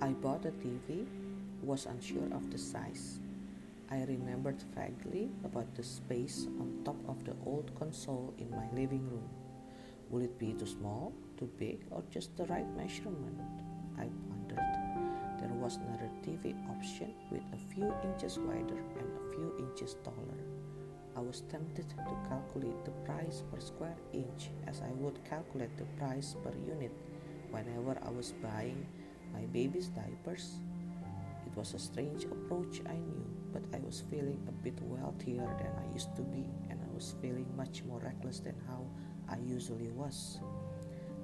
the TV, was unsure of the size. I remembered vaguely about the space on top of the old console in my living room. Will it be too small, too big, or just the right measurement? I pondered. There was another TV option with a few inches wider and a few inches taller. I was tempted to calculate the price per square inch as I would calculate the price per unit whenever I was buying my baby's diapers it was a strange approach, I knew, but I was feeling a bit wealthier than I used to be, and I was feeling much more reckless than how I usually was.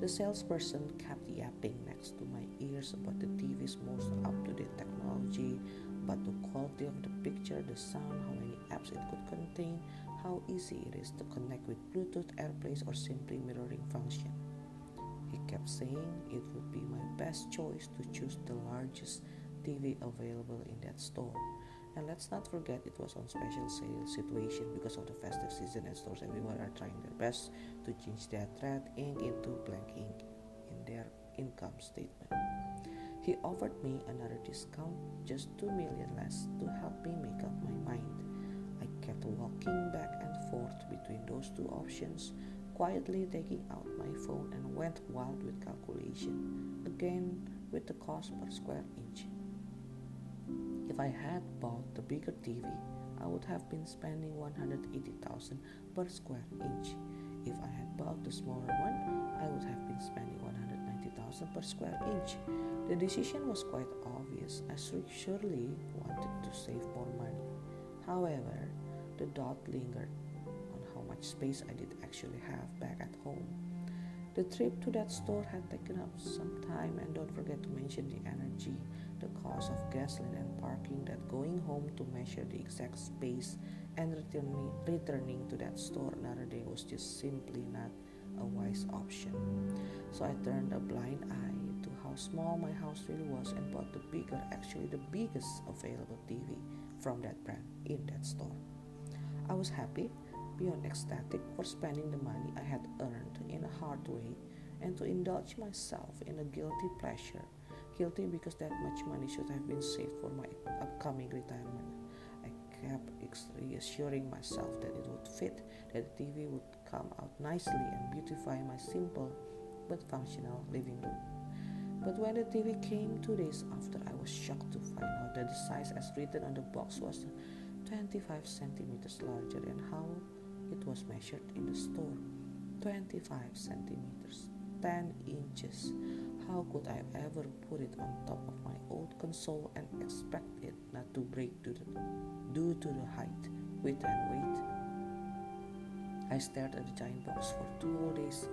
The salesperson kept yapping next to my ears about the TV's most up to date technology, about the quality of the picture, the sound, how many apps it could contain, how easy it is to connect with Bluetooth, AirPlay, or simply mirroring function. Kept saying it would be my best choice to choose the largest TV available in that store. And let's not forget it was on special sale situation because of the festive season and stores everywhere are trying their best to change their red ink into blank ink in their income statement. He offered me another discount, just 2 million less, to help me make up my mind. I kept walking back and forth between those two options, quietly taking out my phone and went wild with calculation, again with the cost per square inch. If I had bought the bigger TV, I would have been spending 180,000 per square inch. If I had bought the smaller one, I would have been spending 190,000 per square inch. The decision was quite obvious. I surely wanted to save more money. However, the doubt lingered on how much space I did actually have back at home. The trip to that store had taken up some time, and don't forget to mention the energy the cost of gasoline and parking that going home to measure the exact space and returning, to that store another day was just simply not a wise option. So I turned a blind eye to how small my house really was and bought the bigger, actually the biggest available TV from that brand in that store. I was happy, beyond ecstatic, for spending the money I had earned in a hard way and to indulge myself in a guilty pleasure guilty because that much money should have been saved for my upcoming retirement. I kept reassuring myself that it would fit, that the TV would come out nicely and beautify my simple but functional living room. But when the TV came two days after, I was shocked to find out that the size as written on the box was 25 centimeters larger than how it was measured in the store 25 centimeters. 10 inches. How could I ever put it on top of my old console and expect it not to break due to, due to the height, width, and weight? I stared at the giant box for two whole days,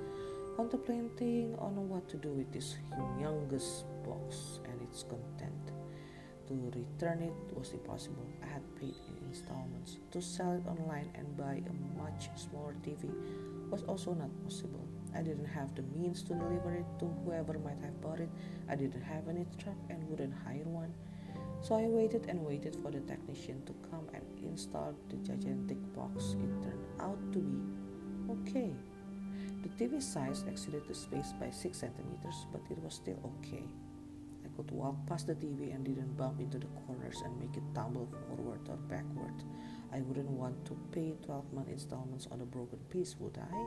contemplating on what to do with this humongous box and its content. To return it was impossible. I had paid in installments. To sell it online and buy a much smaller TV was also not possible. I didn't have the means to deliver it to whoever might have bought it. I didn't have any truck and wouldn't hire one. So I waited and waited for the technician to come and install the gigantic box. It turned out to be okay. The TV size exceeded the space by 6 centimeters, but it was still okay. Could walk past the TV and didn't bump into the corners and make it tumble forward or backward. I wouldn't want to pay 12 month installments on a broken piece, would I?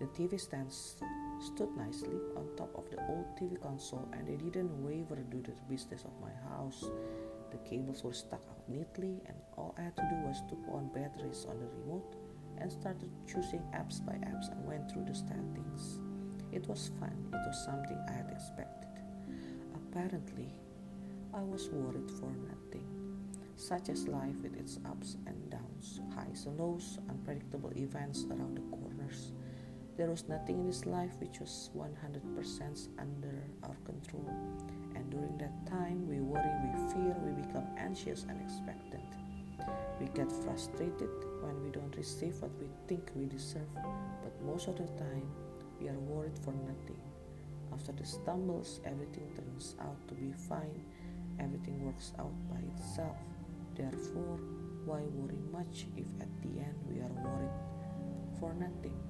The TV stands stood nicely on top of the old TV console and they didn't waver due to the business of my house. The cables were stuck out neatly and all I had to do was to put on batteries on the remote and started choosing apps by apps and went through the settings. It was fun, it was something I had expected. Apparently, I was worried for nothing, such as life with its ups and downs, highs and lows, unpredictable events around the corners there was nothing in this life which was 100% under our control. And during that time, we worry, we fear, we become anxious and expectant. We get frustrated when we don't receive what we think we deserve, but most of the time, we are worried for nothing. After the stumbles, everything turns out to be fine, everything works out by itself. Therefore, why worry much if at the end we are worried for nothing?